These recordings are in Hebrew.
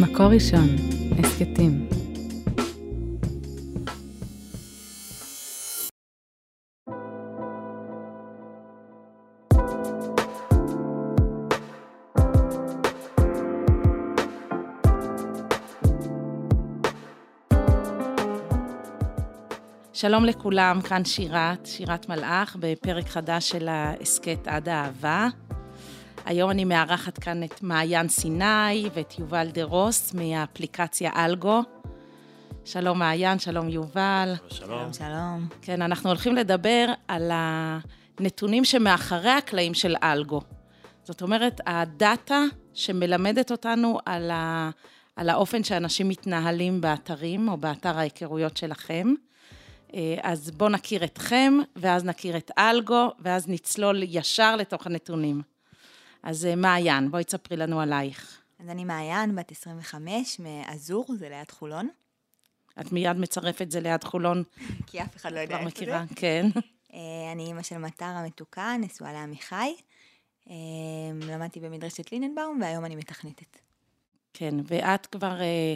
מקור ראשון, הסכתים. שלום לכולם, כאן שירת, שירת מלאך, בפרק חדש של ההסכת עד האהבה. היום אני מארחת כאן את מעיין סיני ואת יובל דה רוס מהאפליקציה אלגו. שלום מעיין, שלום יובל. שלום. שלום. כן, אנחנו הולכים לדבר על הנתונים שמאחורי הקלעים של אלגו. זאת אומרת, הדאטה שמלמדת אותנו על, ה, על האופן שאנשים מתנהלים באתרים או באתר ההיכרויות שלכם. אה, אז בואו נכיר אתכם, ואז נכיר את אלגו, ואז נצלול ישר לתוך הנתונים. אז אה, מעיין, בואי תספרי לנו עלייך. אז אני מעיין, בת 25, מאזור, זה ליד חולון. את מיד מצרפת את זה ליד חולון, כי אף אחד לא יודע כבר איפה זה. מכירה, כן. אה, אני אימא של מטר המתוקה, נשואה לעמיחי. אה, למדתי במדרשת ליננבאום, והיום אני מתכנתת. כן, ואת כבר אה,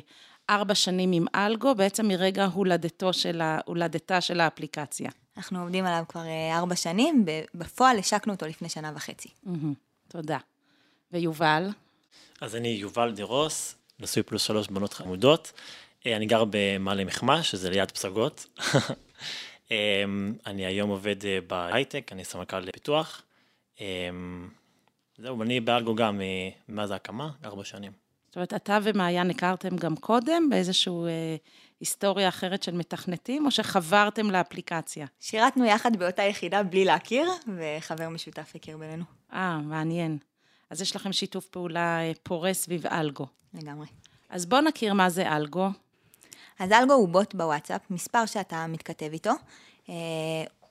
ארבע שנים עם אלגו, בעצם מרגע הולדתו של ה, הולדתה של האפליקציה. אנחנו עובדים עליו כבר ארבע שנים, בפועל השקנו אותו לפני שנה וחצי. מהמם, תודה. ויובל? אז אני יובל דירוס, נשוי פלוס שלוש בנות חמודות. אה, אני גר במעלה מחמש, שזה ליד פסגות. אה, אני היום עובד אה, בהייטק, אני סמנכ"ל פיתוח. אה, זהו, ואני באלגו גם מאז ההקמה, ארבע שנים. זאת אומרת, אתה ומעיין הכרתם גם קודם באיזושהי אה, היסטוריה אחרת של מתכנתים, או שחברתם לאפליקציה? שירתנו יחד באותה יחידה בלי להכיר, וחבר משותף הכיר בינינו. אה, מעניין. אז יש לכם שיתוף פעולה אה, פורה סביב אלגו. לגמרי. אז בואו נכיר מה זה אלגו. אז אלגו הוא בוט בוואטסאפ, מספר שאתה מתכתב איתו. אה,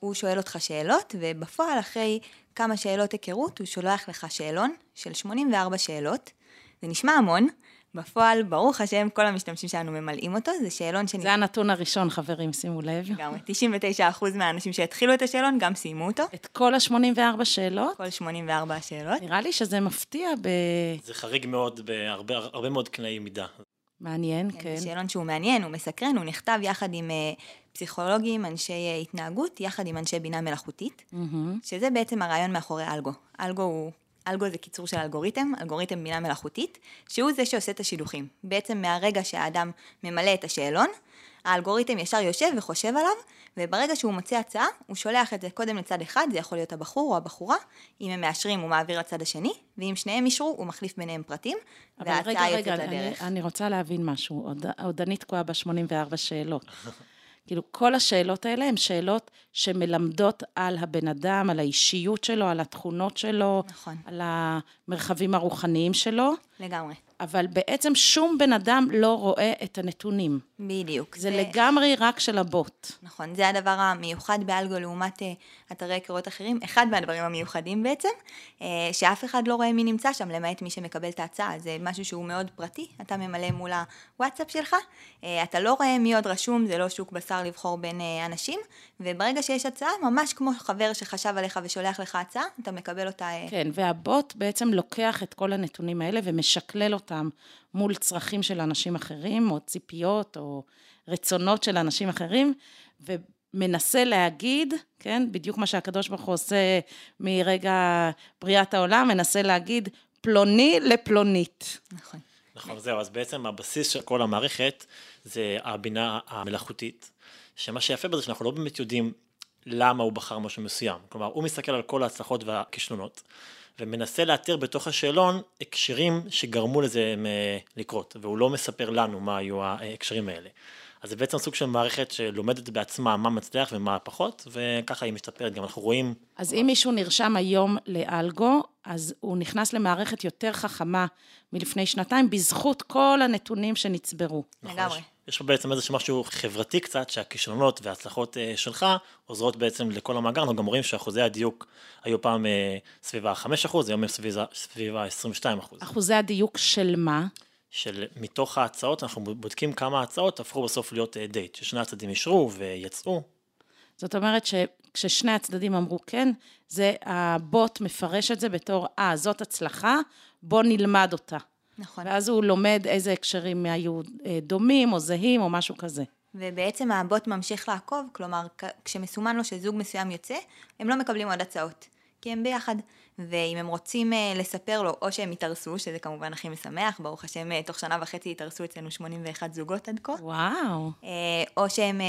הוא שואל אותך שאלות, ובפועל אחרי כמה שאלות היכרות, הוא שולח לך שאלון של 84 שאלות. זה נשמע המון, בפועל, ברוך השם, כל המשתמשים שלנו ממלאים אותו, זה שאלון שנ... זה הנתון הראשון, חברים, שימו לב. לגמרי, 99% מהאנשים שהתחילו את השאלון גם סיימו אותו. את כל ה-84 שאלות? כל 84 השאלות. נראה לי שזה מפתיע ב... זה חריג מאוד בהרבה הרבה מאוד קנאי מידה. מעניין, כן. כן. זה שאלון שהוא מעניין, הוא מסקרן, הוא נכתב יחד עם אה, פסיכולוגים, אנשי אה, התנהגות, יחד עם אנשי בינה מלאכותית. מהמם. שזה בעצם הרעיון מאחורי אלגו. אלגו הוא, אלגו זה קיצור של אלגוריתם, אלגוריתם בינה מלאכותית, שהוא זה שעושה את השידוכים. בעצם מהרגע שהאדם ממלא את השאלון, האלגוריתם ישר יושב וחושב עליו, וברגע שהוא מוצא הצעה, הוא שולח את זה קודם לצד אחד, זה יכול להיות הבחור או הבחורה, אם הם מאשרים הוא מעביר לצד השני, ואם שניהם אישרו הוא מחליף ביניהם פרטים, אבל רגע, וההצעה רגע, יוצאת אני, לדרך. אני רוצה להבין משהו. עוד, עוד אני תקועה ב-84 שאלות. כאילו, כל השאלות האלה הן שאלות שמלמדות על הבן אדם, על האישיות שלו, על התכונות שלו, נכון. על המרחבים הרוחניים שלו, לגמרי. אבל בעצם שום בן אדם לא רואה את הנתונים. בדיוק. זה לגמרי רק של הבוט. נכון, זה הדבר המיוחד באלגו לעומת אה, אתרי היכרויות אחרים, אחד מהדברים המיוחדים בעצם, אה, שאף אחד לא רואה מי נמצא שם, למעט מי שמקבל את ההצעה, זה משהו שהוא מאוד פרטי, אתה ממלא מול הוואטסאפ שלך, אה, אתה לא רואה מי עוד רשום, זה לא שוק בשר לבחור בין אנשים, וברגע שיש הצעה, ממש כמו חבר שחשב עליך ושולח לך הצעה, אתה מקבל אותה... כן, והבוט בעצם לוקח את כל הנתונים האלה ומשקלל אותם מול צרכים של אנשים אחרים, או ציפיות, או רצונות של אנשים אחרים, ומנסה להגיד, כן, בדיוק מה שהקדוש ברוך הוא עושה מרגע בריאת העולם, מנסה להגיד פלוני לפלונית. נכון. נכון, זהו, אז בעצם הבסיס של כל המערכת זה הבינה המלאכותית, שמה שיפה בזה שאנחנו לא באמת יודעים למה הוא בחר משהו מסוים. כלומר, הוא מסתכל על כל ההצלחות והכישלונות, ומנסה לאתר בתוך השאלון הקשרים שגרמו לזה אה, לקרות, והוא לא מספר לנו מה היו ההקשרים האלה. אז זה בעצם סוג של מערכת שלומדת בעצמה מה מצליח ומה פחות, וככה היא משתפרת. גם אנחנו רואים אז אם מישהו נרשם היום לאלגו, אז הוא נכנס למערכת יותר חכמה מלפני שנתיים, בזכות כל הנתונים שנצברו. לגמרי. יש, פה בעצם איזה משהו חברתי קצת, שהכישלונות וההצלחות אה, שלך עוזרות בעצם לכל המאגר, אנחנו גם רואים שאחוזי הדיוק היו פעם אה, סביב ה-5%, היום הם סביב, ה- סביב ה-22%. אחוזי הדיוק של מה? של מתוך ההצעות, אנחנו בודקים כמה הצעות הפכו בסוף להיות אה, דייט, ששני הצדדים אישרו ויצאו. זאת אומרת שכששני הצדדים אמרו כן, זה הבוט מפרש את זה בתור, אה, זאת הצלחה, בוא נלמד אותה. נכון. ואז הוא לומד איזה הקשרים היו אה, דומים או זהים או משהו כזה. ובעצם הבוט ממשיך לעקוב, כלומר, כשמסומן לו שזוג מסוים יוצא, הם לא מקבלים עוד הצעות, כי הם ביחד. ואם הם רוצים אה, לספר לו, או שהם יתארסו, שזה כמובן הכי משמח, ברוך השם, אה, תוך שנה וחצי יתארסו אצלנו 81 זוגות עד כה. וואו. אה, או שהם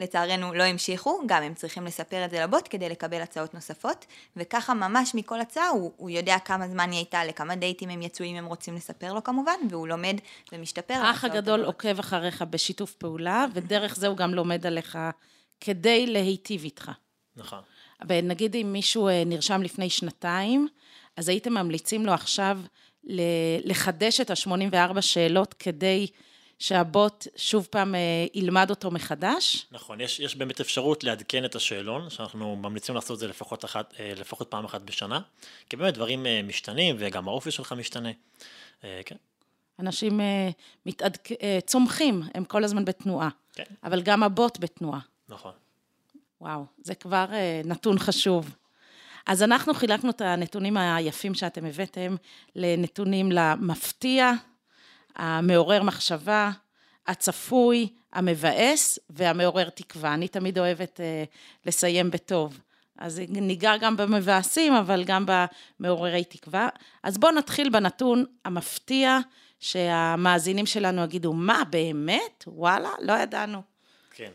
לצערנו לא המשיכו, גם הם צריכים לספר את זה לבוט כדי לקבל הצעות נוספות, וככה ממש מכל הצעה הוא, הוא יודע כמה זמן היא הייתה, לכמה דייטים הם יצאו אם הם רוצים לספר לו כמובן, והוא לומד ומשתפר. האח הגדול הבאות. עוקב אחריך בשיתוף פעולה, ודרך זה הוא גם לומד עליך כדי להיטיב איתך. נכון. ונגיד אם מישהו אה, נרשם לפני שנתיים, אז הייתם ממליצים לו עכשיו לחדש את ה-84 שאלות כדי שהבוט שוב פעם אה, ילמד אותו מחדש? נכון, יש, יש באמת אפשרות לעדכן את השאלון, שאנחנו ממליצים לעשות את זה לפחות, אחת, אה, לפחות פעם אחת בשנה, כי באמת דברים משתנים וגם האופי שלך משתנה. כן, אנשים מתעדכ... צומחים, הם כל הזמן בתנועה, כן, אבל גם הבוט בתנועה. נכון. וואו, זה כבר אה, נתון חשוב. אז אנחנו חילקנו את הנתונים היפים שאתם הבאתם לנתונים למפתיע, המעורר מחשבה, הצפוי, המבאס והמעורר תקווה. אני תמיד אוהבת אה, לסיים בטוב. אז ניגע גם במבאסים, אבל גם במעוררי תקווה. אז בואו נתחיל בנתון המפתיע, שהמאזינים שלנו יגידו, מה, באמת? וואלה, לא ידענו. כן.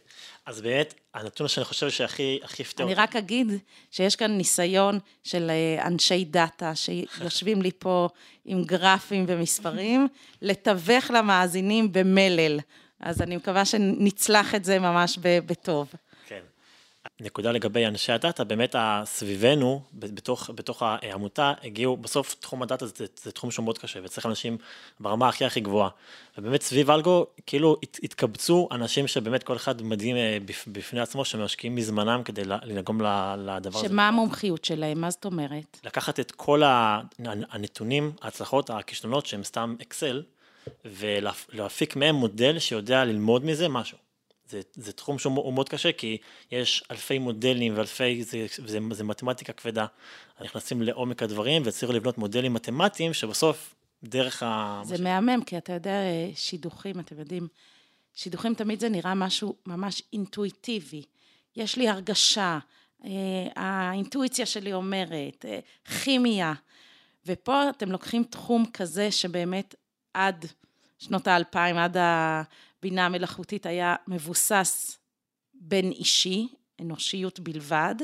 אז באמת, הנתון שאני חושב שהכי הכי הפתיע אני רק אגיד שיש כאן ניסיון של אה, אנשי דאטה שיושבים לי פה עם גרפים ומספרים, לתווך למאזינים במלל. אז אני מקווה שנצלח את זה ממש בטוב. נקודה לגבי אנשי הדאטה, באמת סביבנו, בתוך, בתוך העמותה, הגיעו, בסוף תחום הדאטה זה, זה תחום שהוא מאוד קשה, וצריך אנשים ברמה הכי הכי גבוהה. ובאמת סביב אלגו, כאילו הת, התקבצו אנשים שבאמת כל אחד מדהים אה, בפ- בפני עצמו, שמשקיעים מזמנם כדי לנגום לדבר הזה. שמה המומחיות שלהם? מה זאת אומרת? לקחת את כל הנתונים, ההצלחות, הכישלונות שהם סתם אקסל, ולהפיק מהם מודל שיודע ללמוד מזה משהו. זה, זה תחום שהוא הוא מאוד קשה, כי יש אלפי מודלים ואלפי, זה, זה, זה מתמטיקה כבדה. נכנסים לעומק הדברים וצריך לבנות מודלים מתמטיים שבסוף, דרך ה... זה מהמם, כי אתה יודע, אה, שידוכים, אתם יודעים, שידוכים תמיד זה נראה משהו ממש אינטואיטיבי. יש לי הרגשה, אה, האינטואיציה שלי אומרת, אה, כימיה. ופה אתם לוקחים תחום כזה שבאמת עד שנות האלפיים, עד הבינה המלאכותית, היה מבוסס בין אישי, אנושיות בלבד,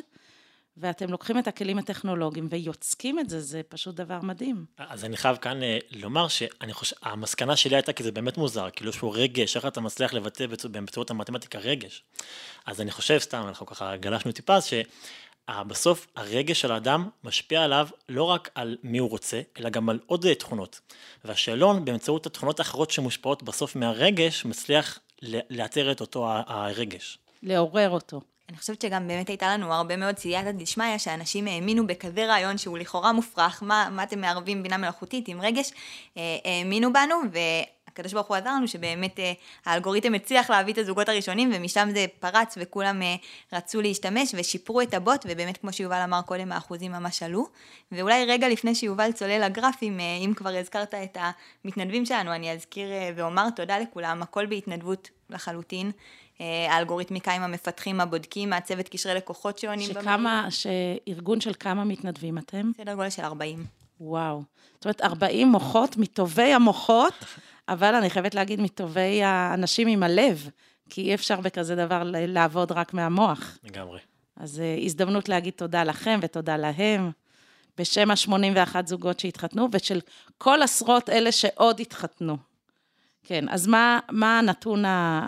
ואתם לוקחים את הכלים הטכנולוגיים ויוצקים את זה, זה פשוט דבר מדהים. אז אני חייב כאן אה, לומר שאני חושב, המסקנה שלי הייתה כי זה באמת מוזר, כאילו יש פה רגש, איך אתה מצליח לבטא באמצעות המתמטיקה רגש. אז אני חושב, סתם, אנחנו ככה גלשנו טיפה, שבסוף הרגש של האדם משפיע עליו לא רק על מי הוא רוצה, אלא גם על עוד אה, תכונות. והשאלון, באמצעות התכונות האחרות שמושפעות בסוף מהרגש, מצליח לאתר את אותו הרגש. לעורר אותו. אני חושבת שגם באמת הייתה לנו הרבה מאוד סייעתא דשמיא, שאנשים האמינו בכזה רעיון שהוא לכאורה מופרך, מה, מה אתם מערבים בינה מלאכותית עם רגש, אה, האמינו בנו, והקדוש ברוך הוא עזר לנו שבאמת אה, האלגוריתם הצליח להביא את הזוגות הראשונים, ומשם זה פרץ וכולם אה, רצו להשתמש ושיפרו את הבוט, ובאמת כמו שיובל אמר קודם, האחוזים ממש עלו. ואולי רגע לפני שיובל צולל לגרפים, אה, אם כבר הזכרת את המתנדבים שלנו, אני אזכיר ואומר תודה לכולם, הכל בהתנדבות לחלוטין. האלגוריתמיקה עם המפתחים, הבודקים, הצוות קשרי לקוחות שעונים שכמה, שארגון של כמה מתנדבים אתם? סדר גודל של 40. וואו. זאת אומרת, 40 מוחות מטובי המוחות, אבל אני חייבת להגיד מטובי האנשים עם הלב, כי אי אפשר בכזה דבר לעבוד רק מהמוח. לגמרי. אז אה, הזדמנות להגיד תודה לכם ותודה להם, בשם ה-81 זוגות שהתחתנו, ושל כל עשרות אלה שעוד התחתנו. כן, אז מה, מה הנתון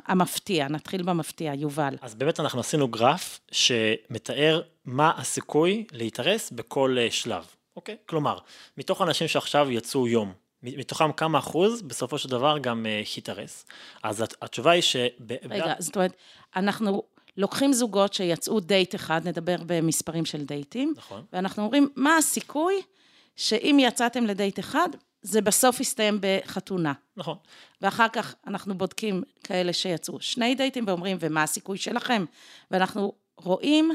המפתיע? נתחיל במפתיע, יובל. אז באמת אנחנו עשינו גרף שמתאר מה הסיכוי להתארס בכל אה, שלב, אוקיי? כלומר, מתוך אנשים שעכשיו יצאו יום, מתוכם כמה אחוז בסופו של דבר גם אה, התארס. אז הת- התשובה היא ש... רגע, זאת אומרת, אנחנו לוקחים זוגות שיצאו דייט אחד, נדבר במספרים של דייטים, נכון. ואנחנו אומרים, מה הסיכוי שאם יצאתם לדייט אחד, זה בסוף יסתיים בחתונה. נכון. ואחר כך אנחנו בודקים כאלה שיצאו שני דייטים ואומרים, ומה הסיכוי שלכם? ואנחנו רואים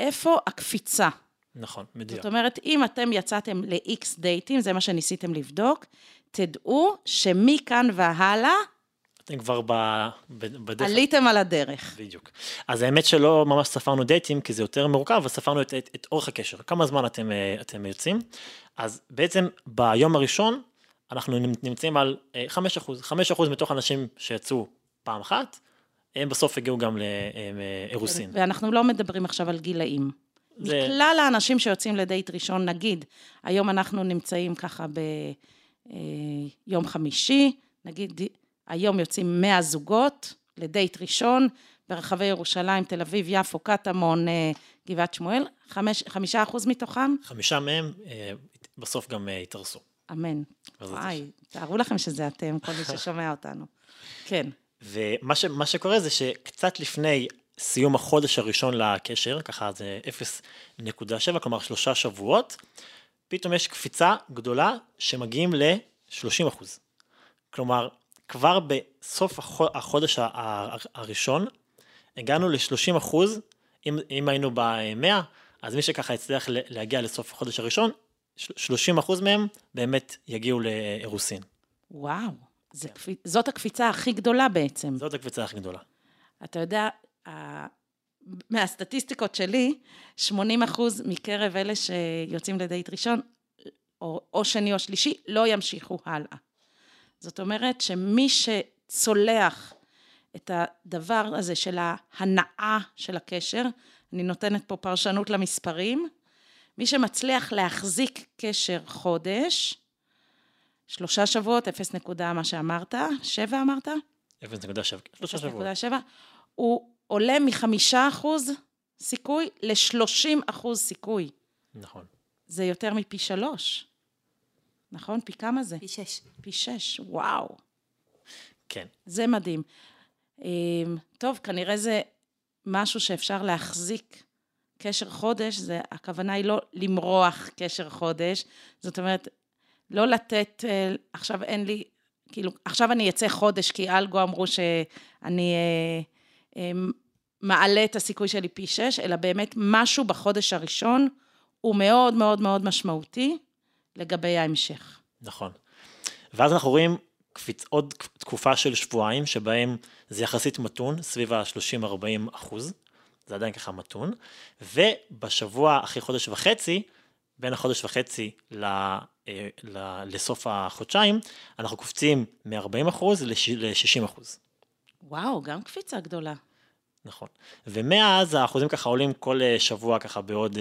איפה הקפיצה. נכון, מדויק. זאת אומרת, אם אתם יצאתם ל-X דייטים, זה מה שניסיתם לבדוק, תדעו שמכאן והלאה אתם כבר ב, בדרך. עליתם על הדרך. בדיוק. אז האמת שלא ממש ספרנו דייטים, כי זה יותר מורכב, אבל ספרנו את, את, את אורך הקשר, כמה זמן אתם, אה, אתם יוצאים. אז בעצם ביום הראשון, אנחנו נמצאים על 5%, אה, 5% מתוך אנשים שיצאו פעם אחת, הם בסוף הגיעו גם לאירוסין. ואנחנו לא מדברים עכשיו על גילאים. זה... מכלל האנשים שיוצאים לדייט ראשון, נגיד, היום אנחנו נמצאים ככה ביום אה, חמישי, נגיד היום יוצאים 100 זוגות לדייט ראשון ברחבי ירושלים, תל אביב, יפו, קטמון, אה, גבעת שמואל, חמש, חמישה אחוז מתוכם? חמישה מהם אה, בסוף גם התארסו. אמן. וואי, תארו לכם שזה אתם, כל מי ששומע אותנו. כן. ומה ש, שקורה זה שקצת לפני סיום החודש הראשון לקשר, ככה זה 0.7, כלומר שלושה שבועות, פתאום יש קפיצה גדולה שמגיעים ל-30 אחוז. כלומר, כבר בסוף החודש הראשון, הגענו ל-30 אחוז, אם, אם היינו ב-100, אז מי שככה הצליח להגיע לסוף החודש הראשון, 30 אחוז מהם באמת יגיעו לאירוסין. וואו, כן. קפיצ... זאת הקפיצה הכי גדולה בעצם. זאת הקפיצה הכי גדולה. אתה יודע, מהסטטיסטיקות שלי, 80 אחוז מקרב אלה שיוצאים לדייט ראשון, או, או שני או שלישי, לא ימשיכו הלאה. זאת אומרת שמי שצולח את הדבר הזה של ההנאה של הקשר, אני נותנת פה פרשנות למספרים, מי שמצליח להחזיק קשר חודש, שלושה שבועות, אפס נקודה מה שאמרת, שבע אמרת? אפס נקודה שבע, שלושה שבועות. נקודה שבע, הוא עולה מחמישה אחוז סיכוי לשלושים אחוז סיכוי. נכון. זה יותר מפי שלוש. נכון? פי כמה זה? פי שש. פי שש, וואו. כן. זה מדהים. אמ, טוב, כנראה זה משהו שאפשר להחזיק קשר חודש, זה, הכוונה היא לא למרוח קשר חודש, זאת אומרת, לא לתת, אה, עכשיו אין לי, כאילו, עכשיו אני אצא חודש, כי אלגו אמרו שאני אה, אה, מעלה את הסיכוי שלי פי שש, אלא באמת משהו בחודש הראשון הוא מאוד מאוד מאוד משמעותי לגבי ההמשך. נכון. ואז אנחנו רואים קפיץ, עוד תקופה של שבועיים, שבהם זה יחסית מתון, סביב ה-30-40 אחוז, זה עדיין ככה מתון, ובשבוע אחרי חודש וחצי, בין החודש וחצי ל, אה, ל, לסוף החודשיים, אנחנו קופצים מ-40 אחוז ל-60 אחוז. וואו, גם קפיצה גדולה. נכון. ומאז האחוזים ככה עולים כל אה, שבוע ככה בעוד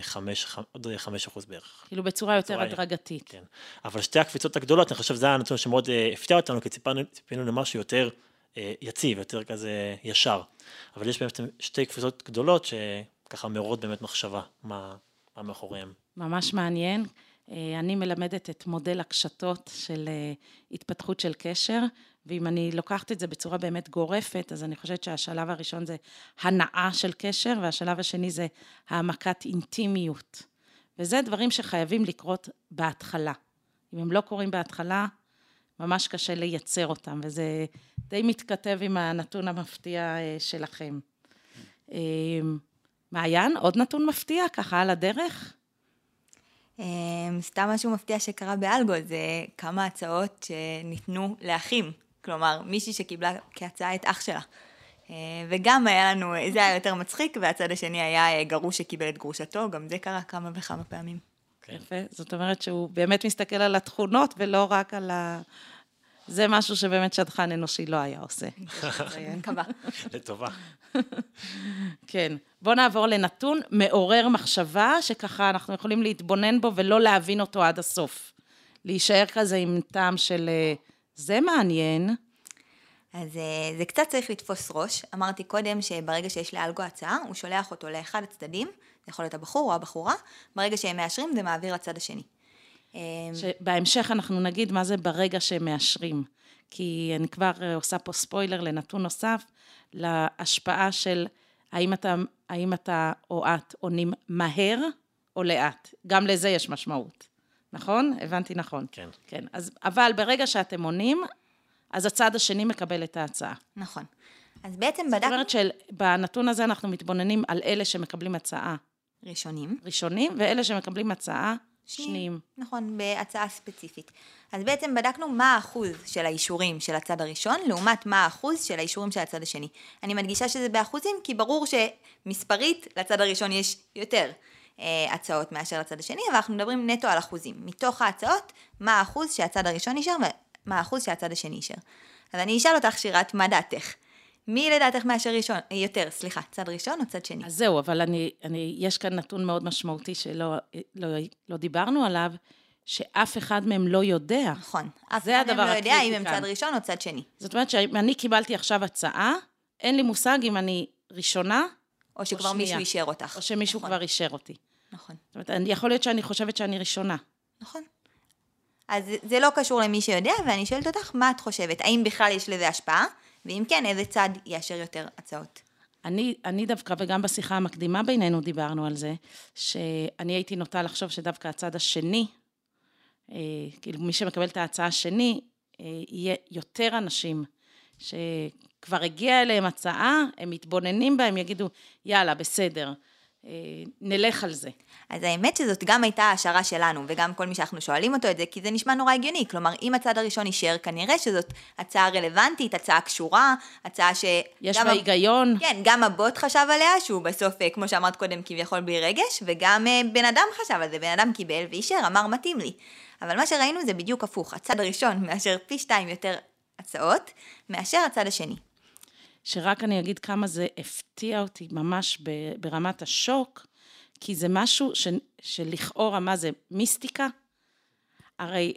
5, אה, עוד 5 אחוז בערך. כאילו בצורה יותר הדרגתית. כן. אבל שתי הקפיצות הגדולות, אני חושב שזה היה הנתון שמאוד הפתיע אותנו, כי ציפינו, ציפינו למשהו יותר יציב, יותר כזה ישר. אבל יש באמת שתי קפיצות גדולות שככה מעוררות באמת מחשבה, מה, מה מאחוריהם. ממש מעניין. אה, אני מלמדת את מודל הקשתות של אה, התפתחות של קשר, ואם אני לוקחת את זה בצורה באמת גורפת, אז אני חושבת שהשלב הראשון זה הנאה של קשר, והשלב השני זה העמקת אינטימיות. וזה דברים שחייבים לקרות בהתחלה. אם הם לא קורים בהתחלה, ממש קשה לייצר אותם, וזה די מתכתב עם הנתון המפתיע אה, שלכם. מעיין, עוד נתון מפתיע, ככה על הדרך? אמ, סתם משהו מפתיע שקרה באלגו, זה כמה הצעות שניתנו לאחים. כלומר, מישהי שקיבלה כהצעה את אח שלה. אה, וגם היה לנו, זה היה יותר מצחיק, והצד השני היה אה, גרוש שקיבל את גרושתו, גם זה קרה כמה וכמה פעמים. כן. יפה, זאת אומרת שהוא באמת מסתכל על התכונות ולא רק על ה... זה משהו שבאמת שדכן אנושי לא היה עושה. לטובה. כן. בואו נעבור לנתון מעורר מחשבה, שככה אנחנו יכולים להתבונן בו ולא להבין אותו עד הסוף. להישאר כזה עם טעם של אה, זה מעניין. אז אה, זה קצת צריך לתפוס ראש. אמרתי קודם שברגע שיש לאלגו הצעה, הוא שולח אותו לאחד הצדדים, זה יכול להיות הבחור או הבחורה, ברגע שהם מאשרים זה מעביר לצד השני. אמ, שבהמשך אנחנו נגיד מה זה ברגע שהם מאשרים. כי אני כבר אה, עושה פה ספוילר לנתון נוסף, להשפעה של האם אתה, האם אתה או את עונים מהר או לאט. גם לזה יש משמעות, נכון? הבנתי נכון. כן. כן. אז, אבל ברגע שאתם עונים, אז הצד השני מקבל את ההצעה. נכון. אז בעצם בדקנו... זאת אומרת שבנתון הזה אנחנו מתבוננים על אלה שמקבלים הצעה. ראשונים. ראשונים, ואלה שמקבלים הצעה שניים. נכון, בהצעה ספציפית. אז בעצם בדקנו מה האחוז של האישורים של הצד הראשון, לעומת מה האחוז של האישורים של הצד השני. אני מדגישה שזה באחוזים, כי ברור שמספרית לצד הראשון יש יותר אה, הצעות מאשר לצד השני, אבל אנחנו מדברים נטו על אחוזים. מתוך ההצעות, מה האחוז שהצד הראשון אישר ומה האחוז שהצד השני אישר. אז אני אשאל אותך, שירת, מה דעתך? מי לדעתך מאשר ראשון, אה, יותר, סליחה, צד ראשון או צד שני? אז זהו, אבל אני, אני, יש כאן נתון מאוד משמעותי שלא לא, לא דיברנו עליו, שאף אחד מהם לא יודע. נכון. אף אחד מהם לא יודע אם הם צד ראשון או צד שני. זאת אומרת שאם אני קיבלתי עכשיו הצעה, אין לי מושג אם אני ראשונה או שכבר או מישהו אישר אותך. או שמישהו נכון. כבר אישר אותי. נכון. זאת אומרת, יכול להיות שאני חושבת שאני ראשונה. נכון. אז זה לא קשור למי שיודע, ואני שואלת אותך, מה את חושבת? האם בכלל יש לזה השפעה? ואם כן, איזה צד יאשר יותר הצעות? אני, אני דווקא, וגם בשיחה המקדימה בינינו דיברנו על זה, שאני הייתי נוטה לחשוב שדווקא הצד השני, אה, כאילו מי שמקבל את ההצעה השני, אה, יהיה יותר אנשים שכבר הגיעה אליהם הצעה, הם מתבוננים בהם, יגידו, יאללה, בסדר. אה, נלך על זה. אז האמת שזאת גם הייתה ההשערה שלנו, וגם כל מי שאנחנו שואלים אותו את זה, כי זה נשמע נורא הגיוני. כלומר, אם הצד הראשון אישר, כנראה שזאת הצעה רלוונטית, הצעה קשורה, הצעה ש... יש בה היגיון. כן, גם הבוט חשב עליה, שהוא בסוף, אה, כמו שאמרת קודם, כביכול בלי רגש, וגם אה, בן אדם חשב על זה, בן אדם קיבל ואישר, אמר מתאים לי. אבל מה שראינו זה בדיוק הפוך, הצד הראשון מאשר פי שתיים יותר הצעות, מאשר הצד השני. שרק אני אגיד כמה זה הפתיע אותי ממש ברמת השוק, כי זה משהו ש, שלכאורה, מה זה, מיסטיקה? הרי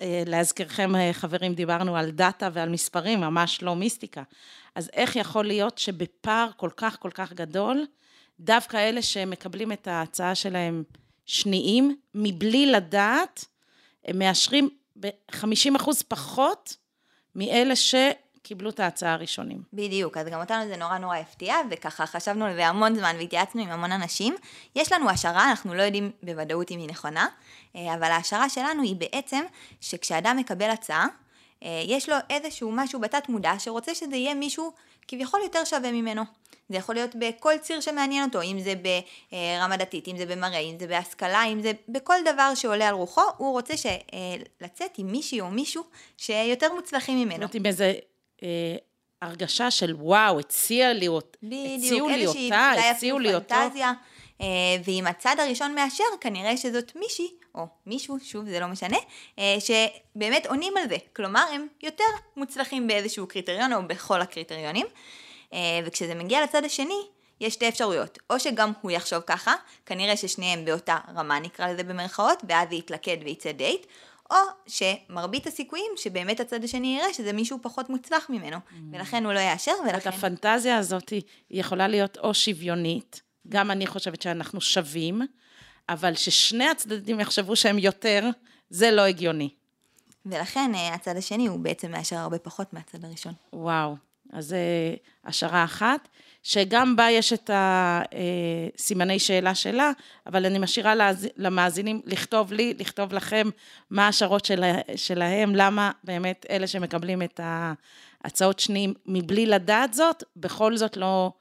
אה, להזכירכם, אה, חברים, דיברנו על דאטה ועל מספרים, ממש לא מיסטיקה. אז איך יכול להיות שבפער כל כך כל כך גדול, דווקא אלה שמקבלים את ההצעה שלהם שניים, מבלי לדעת, הם מאשרים ב-50 אחוז פחות מאלה ש... קיבלו את ההצעה הראשונים. בדיוק, אז גם אותנו זה נורא נורא הפתיע, וככה חשבנו על זה המון זמן והתייעצנו עם המון אנשים. יש לנו השערה, אנחנו לא יודעים בוודאות אם היא נכונה, אה, אבל ההשערה שלנו היא בעצם שכשאדם מקבל הצעה, אה, יש לו איזשהו משהו בתת מודע שרוצה שזה יהיה מישהו כביכול יותר שווה ממנו. זה יכול להיות בכל ציר שמעניין אותו, אם זה ברמה דתית, אם זה במראה, אם זה בהשכלה, אם זה בכל דבר שעולה על רוחו, הוא רוצה ש... לצאת עם מישהי או מישהו שיותר מוצלחים ממנו. זאת אומרת, עם איזה אה, הרגשה של וואו, הציע לי, הציעו לי אותה, הציעו לי אותו. אה, ואם הצד הראשון מאשר, כנראה שזאת מישהי, או מישהו, שוב, זה לא משנה, אה, שבאמת עונים על זה. כלומר, הם יותר מוצלחים באיזשהו קריטריון, או בכל הקריטריונים. אה, וכשזה מגיע לצד השני, יש שתי אפשרויות, או שגם הוא יחשוב ככה, כנראה ששניהם באותה רמה נקרא לזה במרכאות, ואז זה יתלכד וייצא דייט, או שמרבית הסיכויים שבאמת הצד השני יראה שזה מישהו פחות מוצלח ממנו, mm. ולכן הוא לא יאשר, ולכן... את הפנטזיה הזאת יכולה להיות או שוויונית, גם אני חושבת שאנחנו שווים, אבל ששני הצדדים יחשבו שהם יותר, זה לא הגיוני. ולכן אה, הצד השני הוא בעצם מאשר הרבה פחות מהצד הראשון. וואו, אז אה, השערה אחת. שגם בה יש את הסימני שאלה שלה, אבל אני משאירה למאזינים לכתוב לי, לכתוב לכם מה השערות שלה, שלהם, למה באמת אלה שמקבלים את ההצעות שניים מבלי לדעת זאת, בכל זאת לא,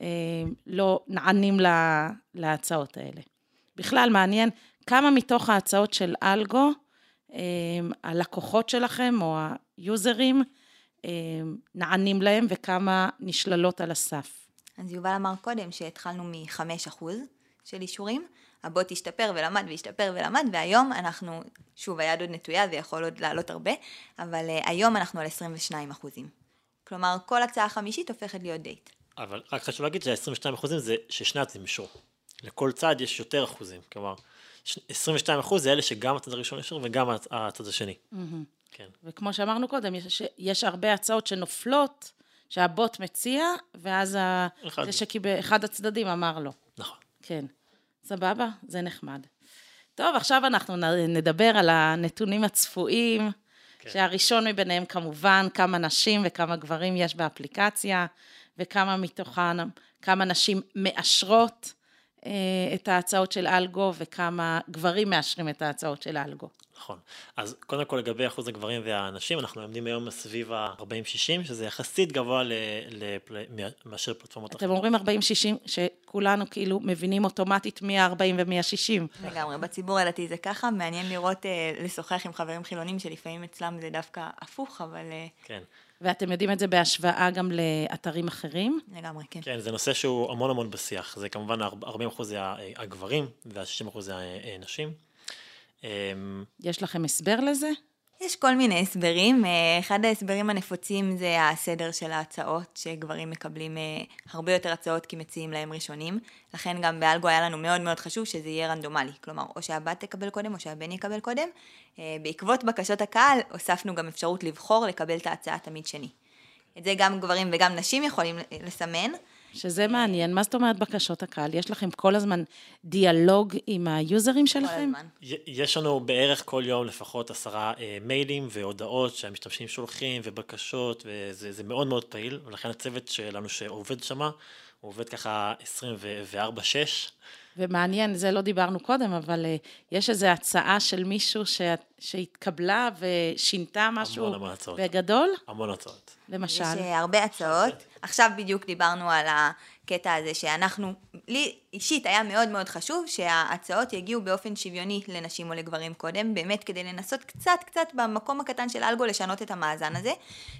אה, לא נענים לה, להצעות האלה. בכלל, מעניין כמה מתוך ההצעות של אלגו, אה, הלקוחות שלכם או היוזרים, אה, נענים להם וכמה נשללות על הסף. אז יובל אמר קודם שהתחלנו מ-5% של אישורים, הבוט השתפר ולמד והשתפר ולמד, והיום אנחנו, שוב, היד עוד נטויה, זה יכול עוד לעלות הרבה, אבל uh, היום אנחנו על 22 אחוזים. כלומר, כל הצעה חמישית הופכת להיות דייט. אבל רק חשוב להגיד שה-22 אחוזים זה ששני הצדדים אישרו. לכל צד יש יותר אחוזים, כלומר, 22 אחוז זה אלה שגם הצד הראשון אישרו וגם הצד השני. Mm-hmm. כן. וכמו שאמרנו קודם, יש, יש הרבה הצעות שנופלות שהבוט מציע, ואז אחד. זה שקיבל, אחד הצדדים אמר לו. נכון. כן. סבבה? זה נחמד. טוב, עכשיו אנחנו נדבר על הנתונים הצפויים, כן. שהראשון מביניהם כמובן כמה נשים וכמה גברים יש באפליקציה, וכמה מתוכן, כמה נשים מאשרות את ההצעות של אלגו, וכמה גברים מאשרים את ההצעות של אלגו. נכון. אז קודם כל לגבי אחוז הגברים והנשים, אנחנו עומדים היום סביב ה-40-60, שזה יחסית גבוה ל- ל- מאשר פלטפורמות אתם אומרים 40-60, שכולנו כאילו מבינים אוטומטית מי ה-40 ומי ה-60. לגמרי, בציבור הדתי זה ככה, מעניין לראות, אה, לשוחח עם חברים חילונים, שלפעמים אצלם זה דווקא הפוך, אבל אה, כן. ואתם יודעים את זה בהשוואה גם לאתרים אחרים? לגמרי, כן. כן, זה נושא שהוא המון המון בשיח. זה כמובן 40% זה הגברים וה-60% זה הנשים. אמ, יש לכם הסבר לזה? יש כל מיני הסברים. אה, אחד ההסברים הנפוצים זה הסדר של ההצעות, שגברים מקבלים אה, הרבה יותר הצעות כי מציעים להם ראשונים. לכן גם באלגו היה לנו מאוד מאוד חשוב שזה יהיה רנדומלי. כלומר, או שהבת תקבל קודם או שהבן יקבל קודם. אה, בעקבות בקשות הקהל, הוספנו גם אפשרות לבחור לקבל את ההצעה תמיד שני. את זה גם גברים וגם נשים יכולים לסמן. שזה מעניין. מה זאת אומרת בקשות הקהל? יש לכם כל הזמן דיאלוג עם היוזרים שלכם? כל הזמן. יש לנו בערך כל יום לפחות עשרה אה, מיילים והודעות שהמשתמשים שולחים ובקשות, וזה מאוד מאוד פעיל, ולכן הצוות שלנו שעובד שמה, הוא עובד ככה 24-6. ומעניין, זה לא דיברנו קודם, אבל uh, יש איזו הצעה של מישהו ש... שהתקבלה ושינתה משהו המון המון הצעות. בגדול? המון הצעות. למשל. יש אה, הרבה הצעות. עכשיו בדיוק דיברנו על הקטע הזה שאנחנו, לי אישית היה מאוד מאוד חשוב שההצעות יגיעו באופן שוויוני לנשים או לגברים קודם, באמת כדי לנסות קצת קצת במקום הקטן של אלגו לשנות את המאזן הזה,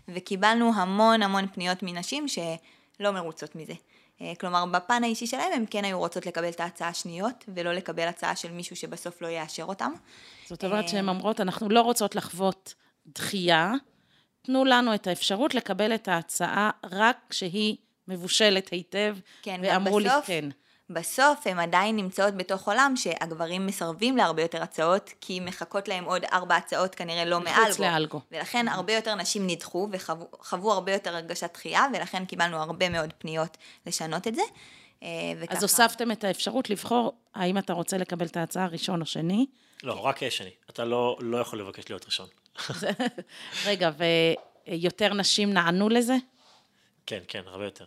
וקיבלנו המון המון פניות מנשים שלא מרוצות מזה. אה, כלומר, בפן האישי שלהם הם כן היו רוצות לקבל את ההצעה השניות, ולא לקבל הצעה של מישהו שבסוף לא יאשר אותם. זאת אומרת שהן אומרות, אנחנו לא רוצות לחוות דחייה, תנו לנו את האפשרות לקבל את ההצעה רק כשהיא מבושלת היטב, כן, ואמרו לי בסוף- כן. בסוף הן עדיין נמצאות בתוך עולם שהגברים מסרבים להרבה יותר הצעות, כי מחכות להם עוד ארבע הצעות כנראה לא מחוץ מאלגו. לאלגו. ולכן הרבה יותר נשים נדחו וחוו חוו הרבה יותר הרגשת דחייה, ולכן קיבלנו הרבה מאוד פניות לשנות את זה. אה, וככה... אז הוספתם את האפשרות לבחור האם אתה רוצה לקבל את ההצעה ראשון או שני. לא, רק שני. אתה לא, לא יכול לבקש להיות ראשון. רגע, ויותר נשים נענו לזה? כן, כן, הרבה יותר.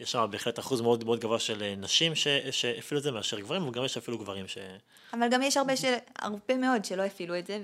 יש שם בהחלט אחוז מאוד מאוד גבוה של אה, נשים ש- שהפעילו את זה מאשר גברים, וגם יש אפילו גברים ש... אבל גם יש הרבה, של... הרבה מאוד שלא הפעילו את זה,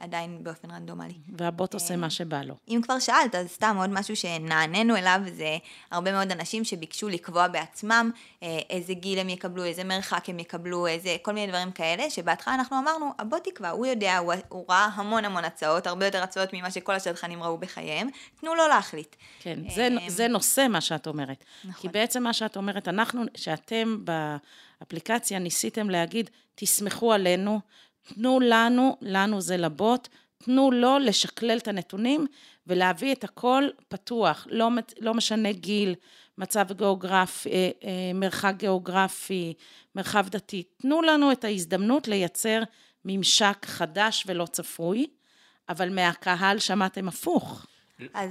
ועדיין באופן רנדומלי. והבוט עושה מה שבא לו. אם כבר שאלת, אז סתם עוד משהו שנעננו אליו, זה הרבה מאוד אנשים שביקשו לקבוע בעצמם אה, איזה גיל הם יקבלו, איזה מרחק הם יקבלו, איזה, כל מיני דברים כאלה, שבהתחלה אנחנו אמרנו, הבוא תקבע, הוא יודע, הוא, הוא ראה המון המון הצעות, הרבה יותר הצעות ממה שכל השדכנים ראו בחייהם, תנו לו להחליט. כן, זה, זה נושא מה שאת אומרת. נכון. כי בעצם מה שאת אומרת, אנחנו, שאתם באפליקציה ניסיתם להגיד, תסמכו עלינו, תנו לנו, לנו זה לבוט, תנו לו לשקלל את הנתונים ולהביא את הכל פתוח, לא, לא משנה גיל, מצב גיאוגרפי, אה, אה, מרחק גיאוגרפי, מרחב דתי. תנו לנו את ההזדמנות לייצר ממשק חדש ולא צפוי, אבל מהקהל שמעתם הפוך. אז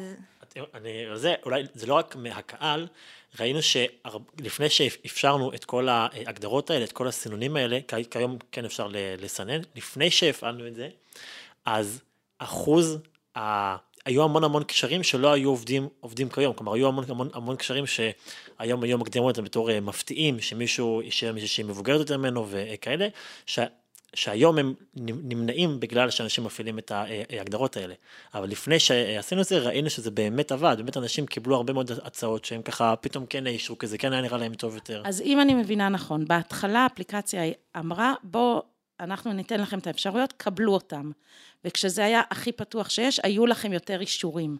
אני, זה, אולי, זה לא רק מהקהל, ראינו שלפני שאפשרנו את כל ההגדרות האלה, את כל הסינונים האלה, כי כיום כן אפשר לסנן, לפני שהפעלנו את זה, אז אחוז, ה... היו המון המון קשרים שלא היו עובדים, עובדים כיום, כלומר היו המון המון, המון קשרים שהיום היום מגדירים אותם בתור אה, מפתיעים, שמישהו יישאר מישהי שהיא מבוגרת יותר ממנו וכאלה. שהיום הם נמנעים בגלל שאנשים מפעילים את ההגדרות האלה. אבל לפני שעשינו את זה, ראינו שזה באמת עבד, באמת אנשים קיבלו הרבה מאוד הצעות שהם ככה פתאום כן אישרו, כי זה כן היה נראה להם טוב יותר. אז אם אני מבינה נכון, בהתחלה האפליקציה אמרה, בואו, אנחנו ניתן לכם את האפשרויות, קבלו אותם. וכשזה היה הכי פתוח שיש, היו לכם יותר אישורים.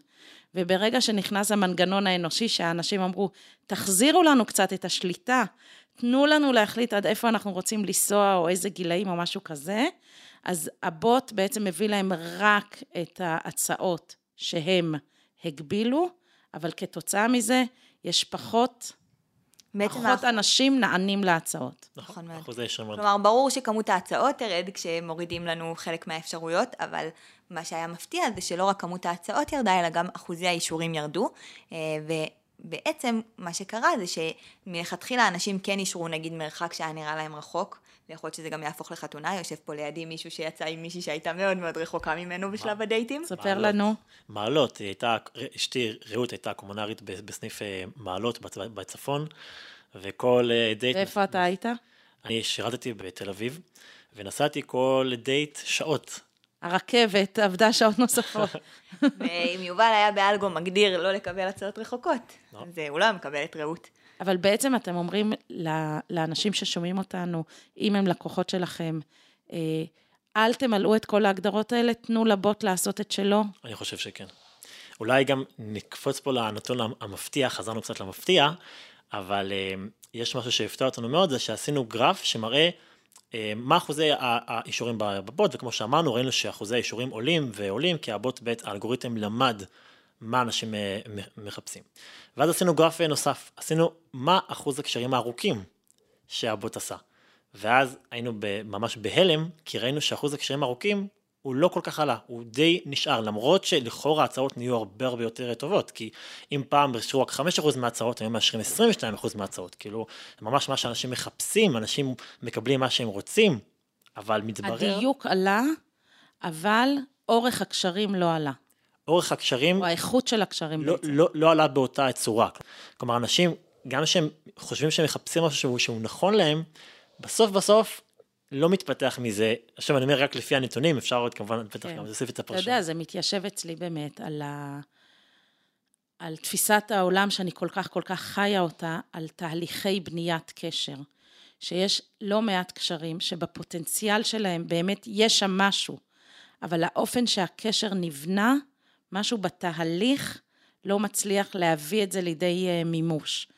וברגע שנכנס המנגנון האנושי, שהאנשים אמרו, תחזירו לנו קצת את השליטה, תנו לנו להחליט עד איפה אנחנו רוצים לנסוע, או איזה גילאים, או משהו כזה, אז הבוט בעצם מביא להם רק את ההצעות שהם הגבילו, אבל כתוצאה מזה, יש פחות בעצם פחות אנחנו- אנשים נענים להצעות. נכון מאוד. אחוזי מאוד. כלומר, ברור שכמות ההצעות תרד כשמורידים לנו חלק מהאפשרויות, אבל מה שהיה מפתיע זה שלא רק כמות ההצעות ירדה, אלא גם אחוזי האישורים ירדו, ובעצם מה שקרה זה שמלכתחילה אנשים כן אישרו נגיד מרחק שהיה נראה להם רחוק, ויכול להיות שזה גם יהפוך לחתונה, יושב פה לידי מישהו שיצא עם מישהי שהייתה מאוד מאוד רחוקה ממנו בשלב הדייטים. ספר. לנו. מעלות, היא הייתה, אשתי רעות הייתה קומונרית בסניף אה, מעלות בצ- בצפון, וכל אה, דייט... ואיפה אתה היית? אני שירתתי בתל אביב, ונסעתי כל דייט שעות הרכבת עבדה שעות נוספות. ואם יובל היה באלגו מגדיר לא לקבל הצעות רחוקות, לא. אז אה, הוא לא היה מקבל את רעות. אבל בעצם אתם אומרים ל- לאנשים ששומעים אותנו, אם הם לקוחות שלכם, אה, אל תמלאו את כל ההגדרות האלה, תנו לבוט לעשות את שלו. אני חושב שכן. אולי גם נקפוץ פה לנתון המפתיע, חזרנו קצת למפתיע, אבל אה, יש משהו שהפתיע אותנו מאוד, זה שעשינו גרף שמראה אה, מה אחוזי האישורים בבוט, וכמו שאמרנו, ראינו שאחוזי האישורים עולים ועולים, כי הבוט בית, האלגוריתם למד מה אנשים אה, מחפשים. ואז עשינו גרף נוסף, עשינו מה אחוז הקשרים הארוכים שהבוט עשה. ואז היינו ממש בהלם, כי ראינו שאחוז הקשרים הארוכים הוא לא כל כך עלה, הוא די נשאר, למרות שלכאורה ההצעות נהיו הרבה הרבה יותר טובות, כי אם פעם אישרו רק 5% מההצעות, היום מאשרים 22% מההצעות, כאילו, ממש מה שאנשים מחפשים, אנשים מקבלים מה שהם רוצים, אבל מתברר, הדיוק עלה, אבל אורך הקשרים לא עלה, אורך הקשרים או האיכות של הקשרים לא, בעצם. לא, לא עלה באותה צורה. כלומר, אנשים, גם שהם חושבים שהם מחפשים משהו שהוא, שהוא נכון להם, בסוף בסוף לא מתפתח מזה, עכשיו אני אומר רק לפי הנתונים, אפשר עוד כמובן בטח כן. גם להוסיף את אתה הפרשנות. יודע, זה מתיישב אצלי באמת על, ה... על תפיסת העולם שאני כל כך כל כך חיה אותה, על תהליכי בניית קשר. שיש לא מעט קשרים שבפוטנציאל שלהם באמת יש שם משהו, אבל האופן שהקשר נבנה, משהו בתהליך לא מצליח להביא את זה לידי אה, מימוש.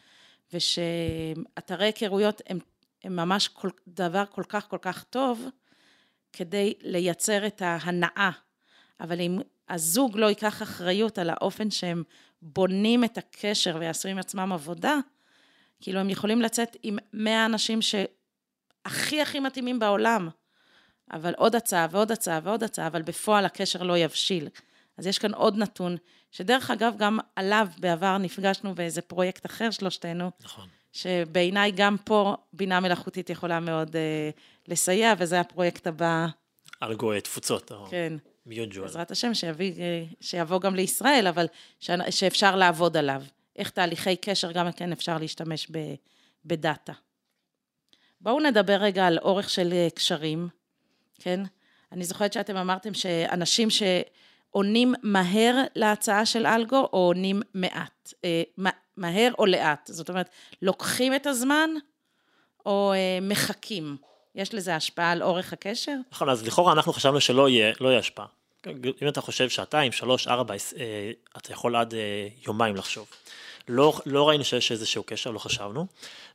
ושאתרי היכרויות הם, הם ממש כל, דבר כל כך כל כך טוב, כדי לייצר את ההנאה. אבל אם הזוג לא ייקח אחריות על האופן שהם בונים את הקשר ויעשו עם עצמם עבודה, כאילו הם יכולים לצאת עם 100 אנשים שהכי הכי מתאימים בעולם, אבל עוד הצעה ועוד הצעה ועוד הצעה, אבל בפועל הקשר לא יבשיל. אז יש כאן עוד נתון, שדרך אגב, גם עליו בעבר נפגשנו באיזה פרויקט אחר שלושתנו, נכון. שבעיניי גם פה בינה מלאכותית יכולה מאוד אה, לסייע, וזה הפרויקט הבא, אלגו תפוצות, או כן, מיוג'ואל. בעזרת השם, שיביא, אה, שיבוא גם לישראל, אבל ש, שאפשר לעבוד עליו. איך תהליכי קשר גם כן אפשר להשתמש ב, בדאטה. בואו נדבר רגע על אורך של אה, קשרים, כן? אני זוכרת שאתם אמרתם שאנשים שעונים מהר להצעה של אלגו, או עונים מעט, אה, מהר או לאט. זאת אומרת, לוקחים את הזמן, או אה, מחכים. יש לזה השפעה על אורך הקשר? נכון, אז לכאורה אנחנו חשבנו שלא יהיה, לא יהיה השפעה. אם אתה חושב שעתיים, שלוש, ארבע, אה, אתה יכול עד אה, יומיים לחשוב. לא, לא ראינו שיש איזשהו קשר, לא חשבנו.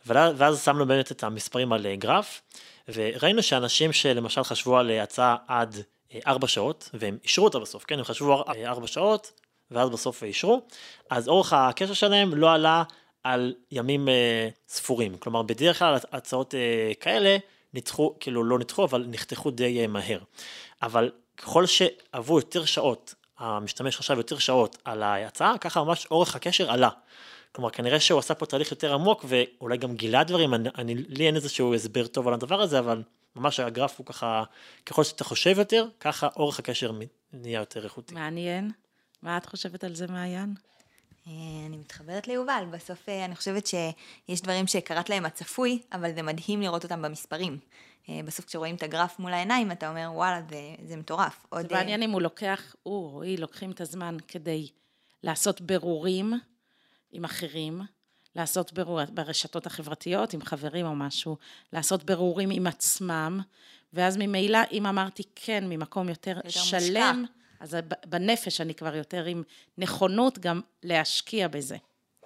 ואז, שמנו באמת את המספרים על אה, גרף, וראינו שאנשים שלמשל חשבו על אה, הצעה עד אה, ארבע שעות, והם אישרו אותה בסוף, כן, הם חשבו ארבע שעות, ואז בסוף אישרו, אז אורך הקשר שלהם לא עלה על ימים אה, ספורים. כלומר, בדרך כלל הצעות אה, כאלה נדחו, כאילו לא נדחו, אבל נחתכו די אה, מהר. אבל ככל שעברו יותר שעות, המשתמש חשב יותר שעות על ההצעה, ככה ממש אורך הקשר עלה. כלומר, כנראה שהוא עשה פה תהליך יותר עמוק, ואולי גם גילה דברים, אני, אני, לי אין איזשהו הסבר טוב על הדבר הזה, אבל ממש הגרף הוא ככה, ככל שאתה חושב יותר, ככה אורך הקשר נהיה יותר איכותי. מעניין. מה את חושבת על זה, מעיין? אה, אני מתחברת ליובל, בסוף אה, אני חושבת שיש דברים שקראת להם הצפוי, אבל זה מדהים לראות אותם במספרים. אה, בסוף כשרואים את הגרף מול העיניים, אתה אומר, וואלה, זה, זה מטורף. עוד, זה אה, מעניין אם הוא לוקח, הוא או היא לוקחים את הזמן כדי לעשות בירורים עם אחרים, לעשות בירור ברשתות החברתיות עם חברים או משהו, לעשות בירורים עם עצמם, ואז ממילא, אם אמרתי כן ממקום יותר, יותר שלם, מושקע. אז בנפש אני כבר יותר עם נכונות גם להשקיע בזה.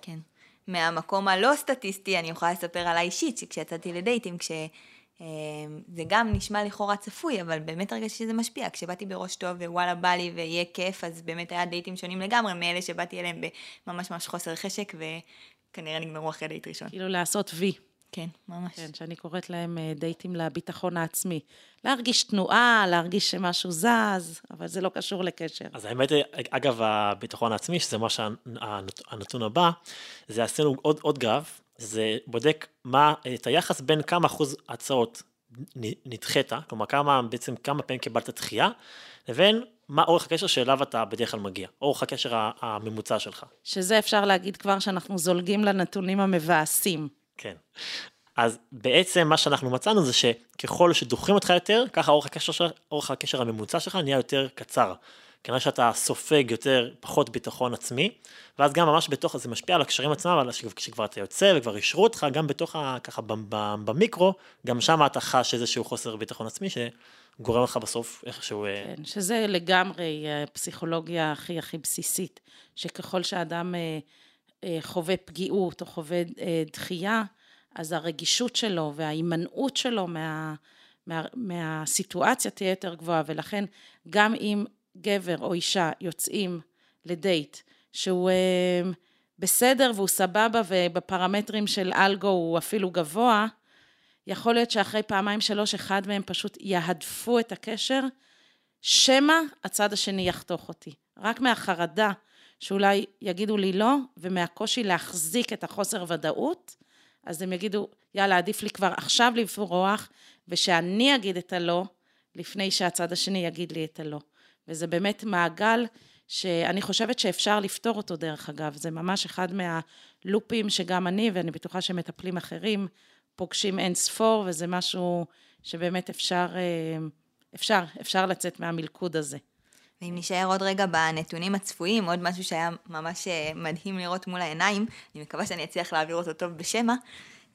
כן. מהמקום הלא סטטיסטי, אני יכולה לספר עליי אישית, שכשיצאתי לדייטים, כש... אה, זה גם נשמע לכאורה צפוי, אבל באמת הרגשתי שזה משפיע. כשבאתי בראש טוב ווואלה בא לי ויהיה כיף, אז באמת היה דייטים שונים לגמרי מאלה שבאתי אליהם בממש ממש חוסר חשק, וכנראה נגמרו אחרי דייט ראשון. כאילו לעשות וי. כן, ממש. כן, שאני קוראת להם אה, דייטים לביטחון העצמי. להרגיש תנועה, להרגיש שמשהו זז, אבל זה לא קשור לקשר. אז האמת, אגב, הביטחון העצמי, שזה מה שהנתון הבא, זה עשינו עוד, עוד גרף, זה בודק מה, את היחס בין כמה אחוז הצעות נדחית, כלומר כמה, בעצם כמה פעמים קיבלת דחייה, לבין מה אורך הקשר שאליו אתה בדרך כלל מגיע, אורך הקשר הממוצע שלך. שזה אפשר להגיד כבר שאנחנו זולגים לנתונים המבאסים. כן. אז בעצם מה שאנחנו מצאנו זה שככל שדוחים אותך יותר, ככה אורך הקשר, אורך הקשר הממוצע שלך נהיה יותר קצר. כנראה שאתה סופג יותר, פחות ביטחון עצמי, ואז גם ממש בתוך, זה משפיע על הקשרים עצמם, אבל כשכבר אתה יוצא וכבר אישרו אותך, גם בתוך, ה, ככה במיקרו, גם שם אתה חש איזשהו חוסר ביטחון עצמי, שגורם לך בסוף איכשהו... אה, כן, שזה לגמרי הפסיכולוגיה הכי הכי בסיסית, שככל שאדם אה, אה, חווה פגיעות או חווה דחייה, אז הרגישות שלו וההימנעות שלו מה, מה, מהסיטואציה תהיה יותר גבוהה, ולכן גם אם גבר או אישה יוצאים לדייט שהוא אה, בסדר והוא סבבה ובפרמטרים של אלגו הוא אפילו גבוה, יכול להיות שאחרי פעמיים שלוש אחד מהם פשוט יהדפו את הקשר, שמא הצד השני יחתוך אותי. רק מהחרדה שאולי יגידו לי לא, ומהקושי להחזיק את החוסר ודאות, אז הם יגידו, יאללה, עדיף לי כבר עכשיו לברוח, ושאני אגיד את הלא, לפני שהצד השני יגיד לי את הלא. וזה באמת מעגל שאני חושבת שאפשר לפתור אותו דרך אגב, זה ממש אחד מהלופים שגם אני, ואני בטוחה שמטפלים אחרים, פוגשים אין ספור, וזה משהו שבאמת אפשר, אה, אפשר, אפשר לצאת מהמלכוד הזה. ואם נשאר עוד רגע בנתונים הצפויים, עוד משהו שהיה ממש אה, מדהים לראות מול העיניים, אני מקווה שאני אצליח להעביר אותו טוב בשמע,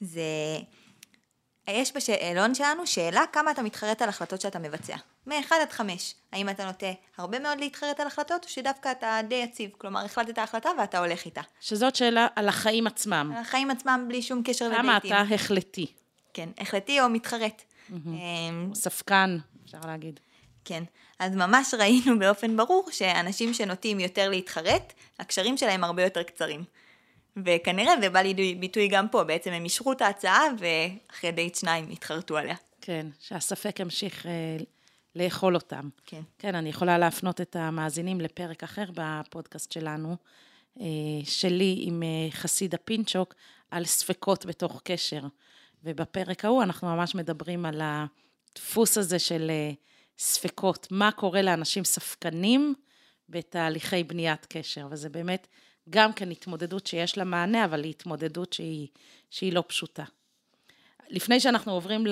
זה... יש בשאלון שלנו שאלה כמה אתה מתחרט על החלטות שאתה מבצע. מ-1 עד 5. האם אתה נוטה הרבה מאוד להתחרט על החלטות, או שדווקא אתה די יציב? כלומר, החלטת החלטה ואתה הולך איתה. שזאת שאלה על החיים עצמם. על החיים עצמם בלי שום קשר לדייטים. כמה אתה החלטי. כן, החלטי או מתחרט. אמ, ספקן, אפשר להגיד. כן, אז ממש ראינו באופן ברור שאנשים שנוטים יותר להתחרט, הקשרים שלהם הרבה יותר קצרים. וכנראה זה בא לידי ביטוי גם פה, בעצם הם אישרו את ההצעה ואחרי דייט שניים התחרטו עליה. כן, שהספק ימשיך אה, לאכול אותם. כן. כן, אני יכולה להפנות את המאזינים לפרק אחר בפודקאסט שלנו, אה, שלי עם אה, חסידה פינצ'וק, על ספקות בתוך קשר. ובפרק ההוא אנחנו ממש מדברים על הדפוס הזה של אה, ספקות, מה קורה לאנשים ספקנים בתהליכי בניית קשר, וזה באמת גם כן התמודדות שיש לה מענה, אבל היא התמודדות שהיא, שהיא לא פשוטה. לפני שאנחנו עוברים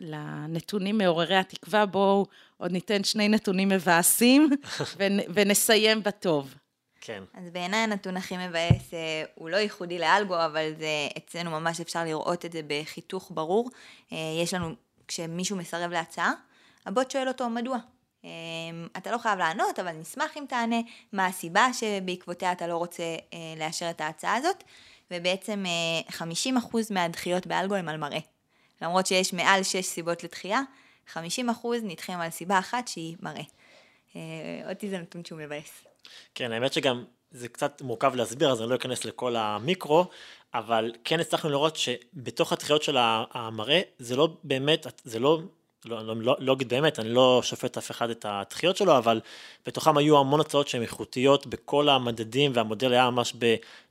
לנתונים מעוררי התקווה, בואו עוד ניתן שני נתונים מבאסים ונסיים בטוב. כן. אז בעיניי הנתון הכי מבאס אה, הוא לא ייחודי לאלגו, אבל זה אצלנו ממש אפשר לראות את זה בחיתוך ברור. אה, יש לנו, כשמישהו מסרב להצעה, הבוט שואל אותו מדוע. אה, אתה לא חייב לענות, אבל נשמח אם תענה מה הסיבה שבעקבותיה אתה לא רוצה לאשר את ההצעה הזאת. ובעצם 50% אה, מהדחיות באלגו הם על מראה. למרות שיש מעל 6 סיבות לדחייה, 50% נדחים על סיבה אחת שהיא מראה. אה, אותי זה נתון שהוא מבאס. כן, האמת שגם זה קצת מורכב להסביר, אז אני לא אכנס לכל המיקרו, אבל כן הצלחנו לראות שבתוך הדחיות של המראה, זה לא באמת, זה לא לא, לא, לא, לא אגיד באמת, אני לא שופט אף אחד את הדחיות שלו, אבל בתוכם היו המון הצעות שהן איכותיות בכל המדדים, והמודל היה ממש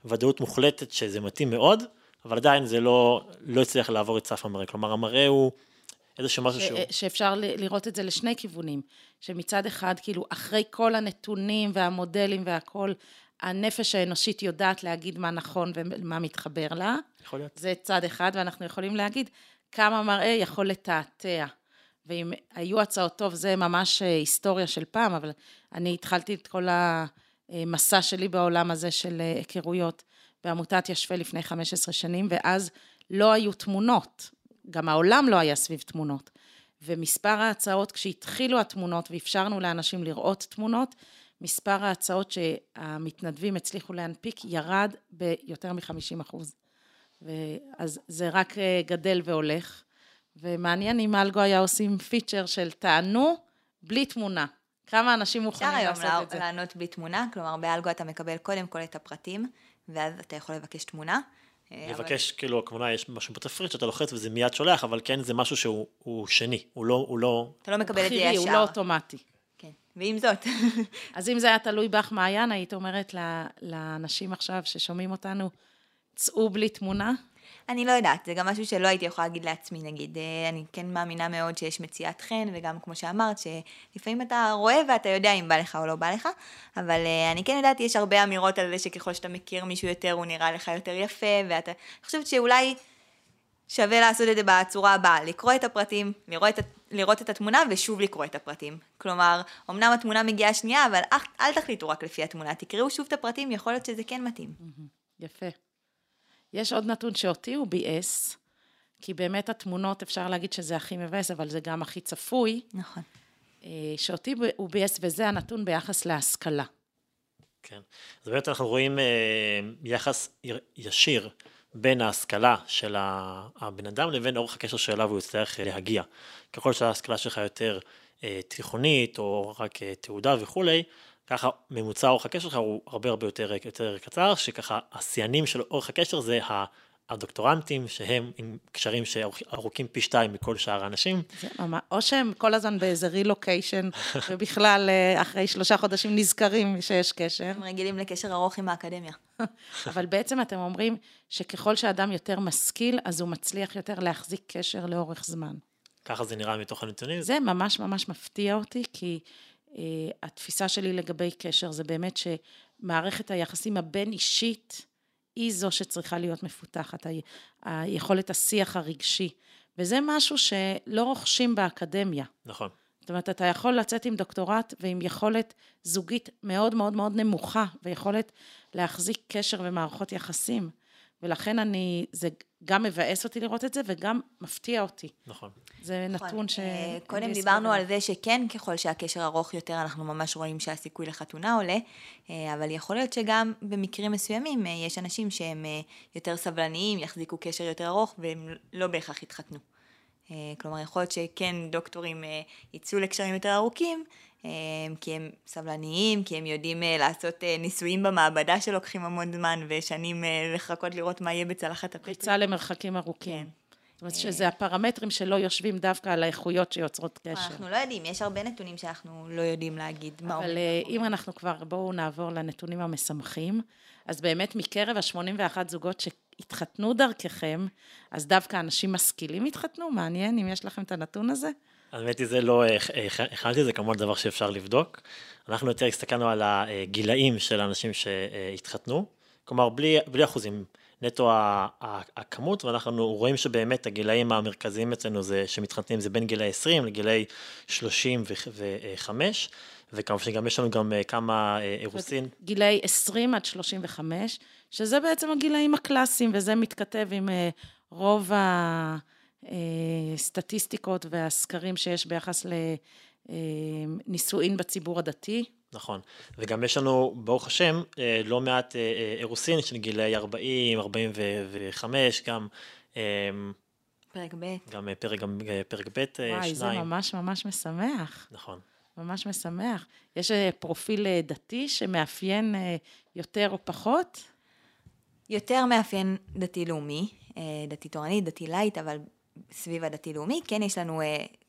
בוודאות מוחלטת שזה מתאים מאוד, אבל עדיין זה לא, לא הצליח לעבור את סף המראה. כלומר, המראה הוא איזשהו משהו שהוא... שאפשר לראות את זה לשני כיוונים, שמצד אחד, כאילו, אחרי כל הנתונים והמודלים והכול, הנפש האנושית יודעת להגיד מה נכון ומה מתחבר לה. יכול להיות. זה צד אחד, ואנחנו יכולים להגיד כמה מראה יכול לתעתע. ואם היו הצעות טוב, זה ממש אה, היסטוריה של פעם, אבל אני התחלתי את כל המסע שלי בעולם הזה של אה, היכרויות בעמותת ישווה לפני 15 שנים, ואז לא היו תמונות, גם העולם לא היה סביב תמונות. ומספר ההצעות, כשהתחילו התמונות ואפשרנו לאנשים לראות תמונות, מספר ההצעות שהמתנדבים הצליחו להנפיק ירד ביותר מ-50 אחוז. אז זה רק אה, גדל והולך. ומעניין אם אלגו היה עושים פיצ'ר של תענו בלי תמונה. כמה אנשים מוכנים לעשות את זה? אפשר היום לענות בלי תמונה, כלומר באלגו אתה מקבל קודם כל את הפרטים, ואז אתה יכול לבקש תמונה. אה, לבקש, אבל... כאילו, כמובן יש משהו בתפריט שאתה לוחץ וזה מיד שולח, אבל כן זה משהו שהוא שני, הוא לא... הוא לא... אתה לא מקבל את זה ישר. הוא לא אוטומטי. כן, ועם זאת. אז אם זה היה תלוי בך, מעיין, היית אומרת לאנשים עכשיו ששומעים אותנו, צאו בלי תמונה? אני לא יודעת, זה גם משהו שלא הייתי יכולה להגיד לעצמי, נגיד, אה, אני כן מאמינה מאוד שיש מציאת חן, וגם כמו שאמרת, שלפעמים אתה רואה ואתה יודע אם בא לך או לא בא לך, אבל אה, אני כן יודעת, יש הרבה אמירות על זה שככל שאתה מכיר מישהו יותר, הוא נראה לך יותר יפה, ואתה, אני חושבת שאולי... שווה לעשות את זה בצורה הבאה, לקרוא את הפרטים, לראות את, לראות את התמונה ושוב לקרוא את הפרטים. כלומר, אמנם התמונה מגיעה שנייה, אבל אל, אל תחליטו רק לפי התמונה, תקראו שוב את הפרטים, יכול להיות שזה כן מתאים. יפה. יש עוד נתון שאותי הוא ביאס, כי באמת התמונות, אפשר להגיד שזה הכי מבאס, אבל זה גם הכי צפוי. נכון. אה, שאותי הוא ביאס, וזה הנתון ביחס להשכלה. כן. אז באמת אנחנו רואים אה, יחס ישיר בין ההשכלה של הבן אדם לבין אורך הקשר שאליו הוא יצטרך אה, להגיע. ככל שההשכלה שלך יותר תיכונית או רק תעודה וכולי, ככה ממוצע אורך הקשר שלך הוא הרבה הרבה יותר, יותר קצר, שככה השיאנים של אורך הקשר זה הדוקטורנטים, שהם עם קשרים שארוכים פי שתיים מכל שאר האנשים. זה ממש, או שהם כל הזמן באיזה רילוקיישן, ובכלל אחרי שלושה חודשים נזכרים שיש קשר. הם רגילים לקשר ארוך עם האקדמיה. אבל בעצם אתם אומרים שככל שאדם יותר משכיל, אז הוא מצליח יותר להחזיק קשר לאורך זמן. ככה זה נראה מתוך הנתונים. זה ממש ממש מפתיע אותי, כי התפיסה שלי לגבי קשר זה באמת שמערכת היחסים הבין-אישית היא זו שצריכה להיות מפותחת, היכולת השיח הרגשי. וזה משהו שלא רוכשים באקדמיה. נכון. זאת אומרת, אתה יכול לצאת עם דוקטורט ועם יכולת זוגית מאוד מאוד מאוד נמוכה, ויכולת להחזיק קשר ומערכות יחסים. ולכן אני, זה גם מבאס אותי לראות את זה, וגם מפתיע אותי. נכון. זה נכון. נתון ש... אה, קודם דיברנו על זה שכן, ככל שהקשר ארוך יותר, אנחנו ממש רואים שהסיכוי לחתונה עולה, אה, אבל יכול להיות שגם במקרים מסוימים, אה, יש אנשים שהם יותר סבלניים, יחזיקו קשר יותר ארוך, והם לא בהכרח יתחתנו. כלומר, יכול להיות שכן דוקטורים יצאו לקשרים יותר ארוכים, כי הם סבלניים, כי הם יודעים לעשות ניסויים במעבדה שלוקחים המון זמן, ושנים לחכות לראות מה יהיה בצלחת הפטרי. ריצה למרחקים ארוכים. כן. זאת אומרת שזה הפרמטרים שלא יושבים דווקא על האיכויות שיוצרות קשר. אנחנו לא יודעים, יש הרבה נתונים שאנחנו לא יודעים להגיד מה אבל אם אנחנו כבר, בואו נעבור לנתונים המשמחים. אז באמת מקרב ה-81 זוגות שהתחתנו דרככם, אז דווקא אנשים משכילים התחתנו? מעניין אם יש לכם את הנתון הזה. האמת היא, זה לא, הכנתי, זה כמובן דבר שאפשר לבדוק. אנחנו יותר הסתכלנו על הגילאים של האנשים שהתחתנו, כלומר בלי, בלי אחוזים. נטו הכמות, ואנחנו רואים שבאמת הגילאים המרכזיים אצלנו זה, שמתחתנים זה בין גילאי 20 לגילאי 35, וכמובן שגם יש לנו גם אה, כמה אה, אירוסין. גילאי 20 עד 35, שזה בעצם הגילאים הקלאסיים, וזה מתכתב עם אה, רוב הסטטיסטיקות והסקרים שיש ביחס לנישואין בציבור הדתי. נכון, וגם יש לנו, ברוך השם, אה, לא מעט אה, אה, אירוסין של גילאי 40, 45, גם... פרק ב'. גם פרק, גם פרק ב', שניים. וואי, זה ממש ממש משמח. נכון. ממש משמח. יש פרופיל דתי שמאפיין יותר או פחות? יותר מאפיין דתי-לאומי, דתי-תורני, דתי-לייט, אבל סביב הדתי-לאומי. כן, יש לנו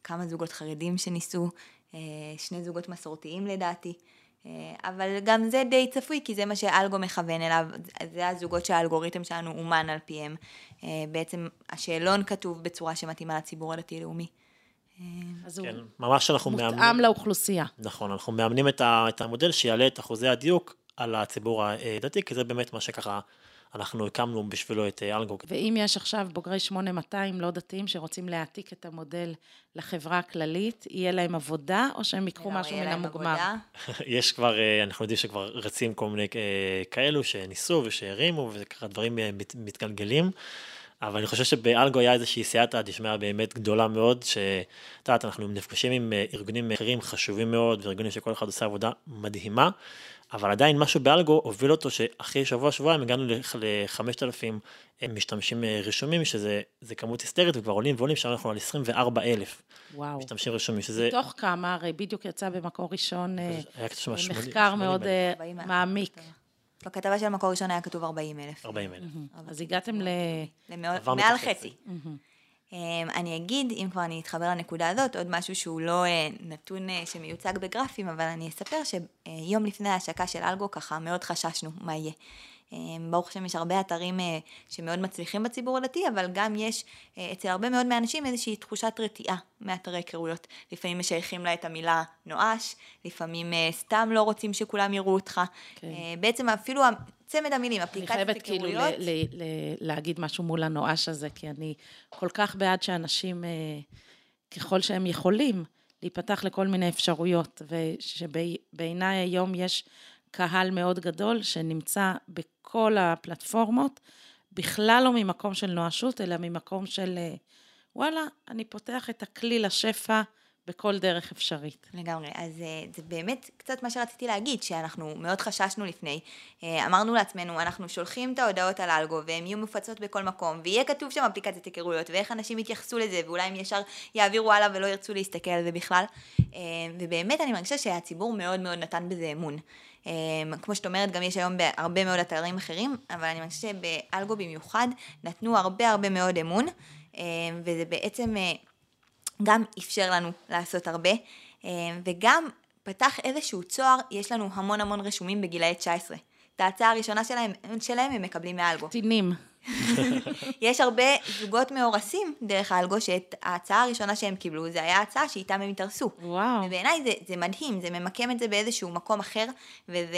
כמה זוגות חרדים שניסו, שני זוגות מסורתיים לדעתי. אה, אבל גם זה די צפוי, כי זה מה שאלגו מכוון אליו, זה הזוגות שהאלגוריתם שלנו אומן על פיהם. אה, בעצם השאלון כתוב בצורה שמתאימה לציבור הדתי-לאומי. אה, אז כן, הוא ממש אנחנו מותאם מאמנים... מותאם לאוכלוסייה. נכון, אנחנו מאמנים את המודל שיעלה את אחוזי הדיוק על הציבור הדתי, כי זה באמת מה שככה אנחנו הקמנו בשבילו את אה, אלגו. ואם יש עכשיו בוגרי 8200 לא דתיים שרוצים להעתיק את המודל לחברה הכללית, יהיה להם עבודה, או שהם ייקחו משהו מן המוגמר? יש כבר, אה, אנחנו יודעים שכבר רצים כל מיני אה, כאלו שניסו ושהרימו, וככה דברים מתגלגלים. אבל אני חושב שבאלגו היה איזושהי סייעתא דשמיא באמת גדולה מאוד, שאת יודעת, אנחנו נפגשים עם ארגונים אחרים חשובים מאוד, וארגונים שכל אחד עושה עבודה מדהימה, אבל עדיין משהו באלגו הוביל אותו שאחרי שבוע שבועיים הגענו ל-5,000 אה, משתמשים אה, רשומים, שזה כמות היסטרית וכבר עולים ועולים, שם אנחנו על 24,000 וואו. משתמשים רשומים, שזה... מתוך כמה, הרי בדיוק יצא במקור ראשון אה, מחקר מאוד מעמיק. בכתבה של מקור ראשון היה כתוב 40,000. 40,000. אז הגעתם ל... מעל חצי. אמ, אני אגיד, אם כבר אני אתחבר לנקודה הזאת, עוד משהו שהוא לא אה, נתון אה, שמיוצג בגרפים, אבל אני אספר שיום לפני ההשקה של אלגו ככה מאוד חששנו מה יהיה. אמ, ברוך השם יש הרבה אתרים אה, שמאוד מצליחים בציבור הדתי, אבל גם יש אצל הרבה מאוד מהאנשים איזושהי תחושת רתיעה מאתרי היכרויות. לפעמים משייכים לה את המילה נואש, לפעמים סתם לא רוצים שכולם יראו אותך. כן. בעצם אפילו צמד המילים, אני אפליקציית חייבת כאילו היכרויות. ל- ל- ל- להגיד משהו מול הנואש הזה, כי אני כל כך בעד שאנשים, אה, ככל שהם יכולים, להיפתח לכל מיני אפשרויות, ושבעיניי היום יש קהל מאוד גדול שנמצא בכל הפלטפורמות, בכלל לא ממקום של נואשות, אלא ממקום של, אה, וואלה, אני פותח את הכלי לשפע בכל דרך אפשרית. לגמרי, אז אה, זה באמת קצת מה שרציתי להגיד, שאנחנו מאוד חששנו לפני. אה, אמרנו לעצמנו, אנחנו שולחים את ההודעות על אלגו, והן יהיו מופצות בכל מקום, ויהיה כתוב שם אפליקציית היכרויות, ואיך אנשים יתייחסו לזה, ואולי הם ישר יעבירו הלאה ולא ירצו להסתכל על זה בכלל. אה, ובאמת אני מרגישה שהציבור מאוד מאוד נתן בזה אמון. כמו שאת אומרת, גם יש היום בהרבה מאוד אתרים אחרים, אבל אני מרגישה שבאלגו במיוחד נתנו הרבה הרבה מאוד אמון, וזה בעצם... גם אפשר לנו לעשות הרבה, אה, וגם פתח איזשהו צוהר, יש לנו המון המון רשומים בגילאי 19. את ההצעה הראשונה שלהם, שלהם הם מקבלים מאלגו. קטינים. יש הרבה זוגות מאורסים דרך האלגו, שאת ההצעה הראשונה שהם קיבלו, זה היה הצעה שאיתם הם התארסו. וואו. ובעיניי זה, זה מדהים, זה ממקם את זה באיזשהו מקום אחר, וזה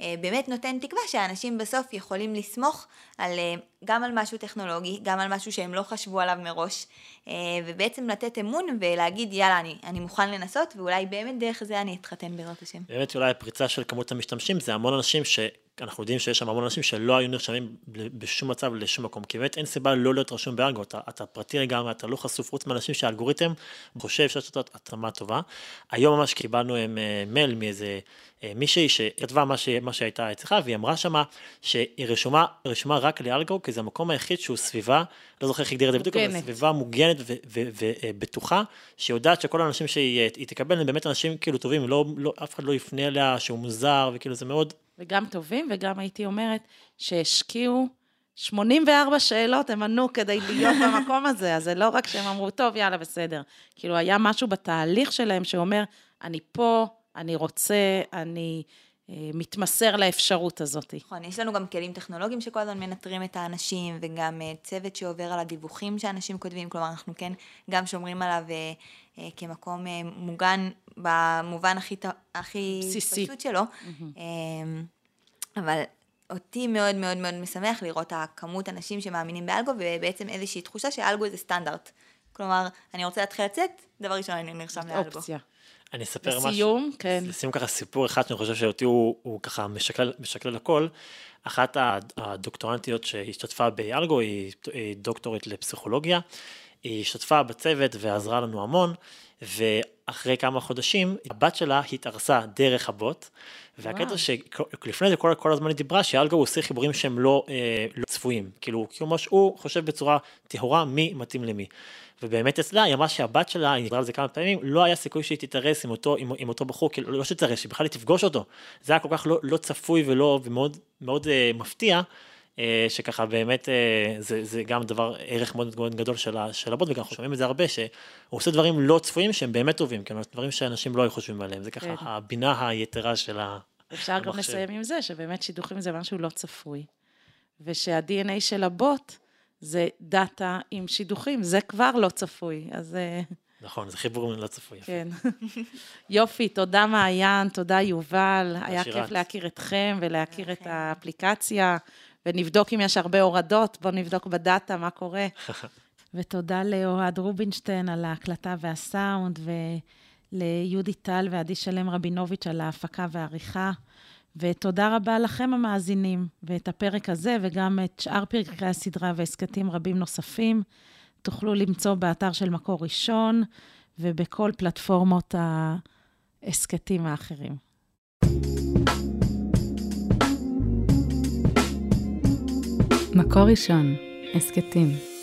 אה, באמת נותן תקווה שאנשים בסוף יכולים לסמוך על, אה, גם על משהו טכנולוגי, גם על משהו שהם לא חשבו עליו מראש, אה, ובעצם לתת אמון ולהגיד, יאללה, אני, אני מוכן לנסות, ואולי באמת דרך זה אני אתחתן בעזרת השם. באמת אולי הפריצה של כמות המשתמשים זה המון אנשים שאנחנו יודעים שיש שם המון אנשים שלא היו נרשמים בשום מצב לשום מקום, כי באמת אין סיבה לא להיות רשום באלגו, אתה, אתה פרטי לגמרי, אתה לא חשוף חוץ מאנשים שהאלגוריתם חושב שיש לו התאמה טובה. היום ממש קיבלנו הם, אה, מייל מאיזה מישהי שכתבה מה, ש, מה שהייתה אצלך, והיא אמרה שמה שהיא רשומה, רשומה רק לאלגו, כי זה המקום היחיד שהוא סביבה, לא זוכר איך הגדיר את זה בדיוק, אבל. סביבה מוגנת ובטוחה, שיודעת שכל האנשים שהיא אה, תקבל הם באמת אנשים כאילו טובים, לא, לא, אף אחד לא יפנה אליה שהוא מוזר, וכאילו זה מאוד, וגם טובים, וגם הייתי אומרת שהשקיעו 84 שאלות, הם ענו כדי להיות במקום הזה, אז זה לא רק שהם אמרו, טוב, יאללה, בסדר. כאילו, היה משהו בתהליך שלהם שאומר, אני פה, אני רוצה, אני אה, מתמסר לאפשרות הזאת. נכון, יש לנו גם כלים טכנולוגיים שכל הזמן מנטרים את האנשים, וגם אה, צוות שעובר על הדיווחים שאנשים כותבים, כלומר, אנחנו כן גם שומרים עליו אה, אה, כמקום אה, מוגן במובן הכי, הכי בסיסי. פשוט שלו. אה, אבל אותי מאוד מאוד מאוד משמח לראות הכמות אנשים שמאמינים באלגו, ובעצם איזושהי תחושה שאלגו זה סטנדרט. כלומר, אני רוצה להתחיל לצאת, דבר ראשון אני נרשם לאלגו. אופציה. אני אספר משהו. לסיום, כן. לסיום ככה סיפור אחד שאני חושב שאותי הוא, הוא ככה משקלל, משקלל הכל. אחת הדוקטורנטיות שהשתתפה באלגו היא, היא דוקטורית לפסיכולוגיה. היא השתתפה בצוות ועזרה לנו המון, ואחרי כמה חודשים הבת שלה התארסה דרך הבוט. והקטע. שלפני זה כל, כל הזמן היא דיברה שאלגו הוא עושה חיבורים שהם לא, אה, לא צפויים, כאילו כמו שהוא חושב בצורה טהורה מי מתאים למי. ובאמת אצלה היא אמרה שהבת שלה, היא דיברה על זה כמה פעמים, לא היה סיכוי שהיא תתארס עם אותו, עם, עם אותו בחור, כאילו לא שתתארס, שבכלל היא תפגוש אותו. זה היה כל כך לא, לא צפוי ולא, ומאוד מאוד אה, מפתיע, שככה באמת אה, זה, זה גם דבר, ערך מאוד מאוד גדול של, של הבוט, וגם אנחנו שומעים את זה הרבה, שהוא עושה דברים לא צפויים שהם באמת טובים, כאילו דברים שאנשים לא היו חושבים עליהם, זה ככה כן. הבינה היתרה של ה... אפשר גם המחשב. לסיים עם זה, שבאמת שידוכים זה משהו לא צפוי. ושה-DNA של הבוט זה דאטה עם שידוכים, זה כבר לא צפוי. אז אה, נכון, זה חיבור לא צפוי. כן. יופי, תודה מעיין, תודה יובל. היה. כיף להכיר אתכם ולהכיר את. האפליקציה, ונבדוק אם יש הרבה הורדות, בואו נבדוק בדאטה מה קורה. ותודה לאוהד רובינשטיין על ההקלטה והסאונד, וליהודי טל ועדי שלם רבינוביץ' על ההפקה והעריכה. ותודה רבה לכם המאזינים, ואת הפרק הזה וגם את שאר פרקי הסדרה והסכתים רבים נוספים תוכלו למצוא באתר של מקור ראשון ובכל פלטפורמות ההסכתים האחרים. מקור ראשון, הסכתים.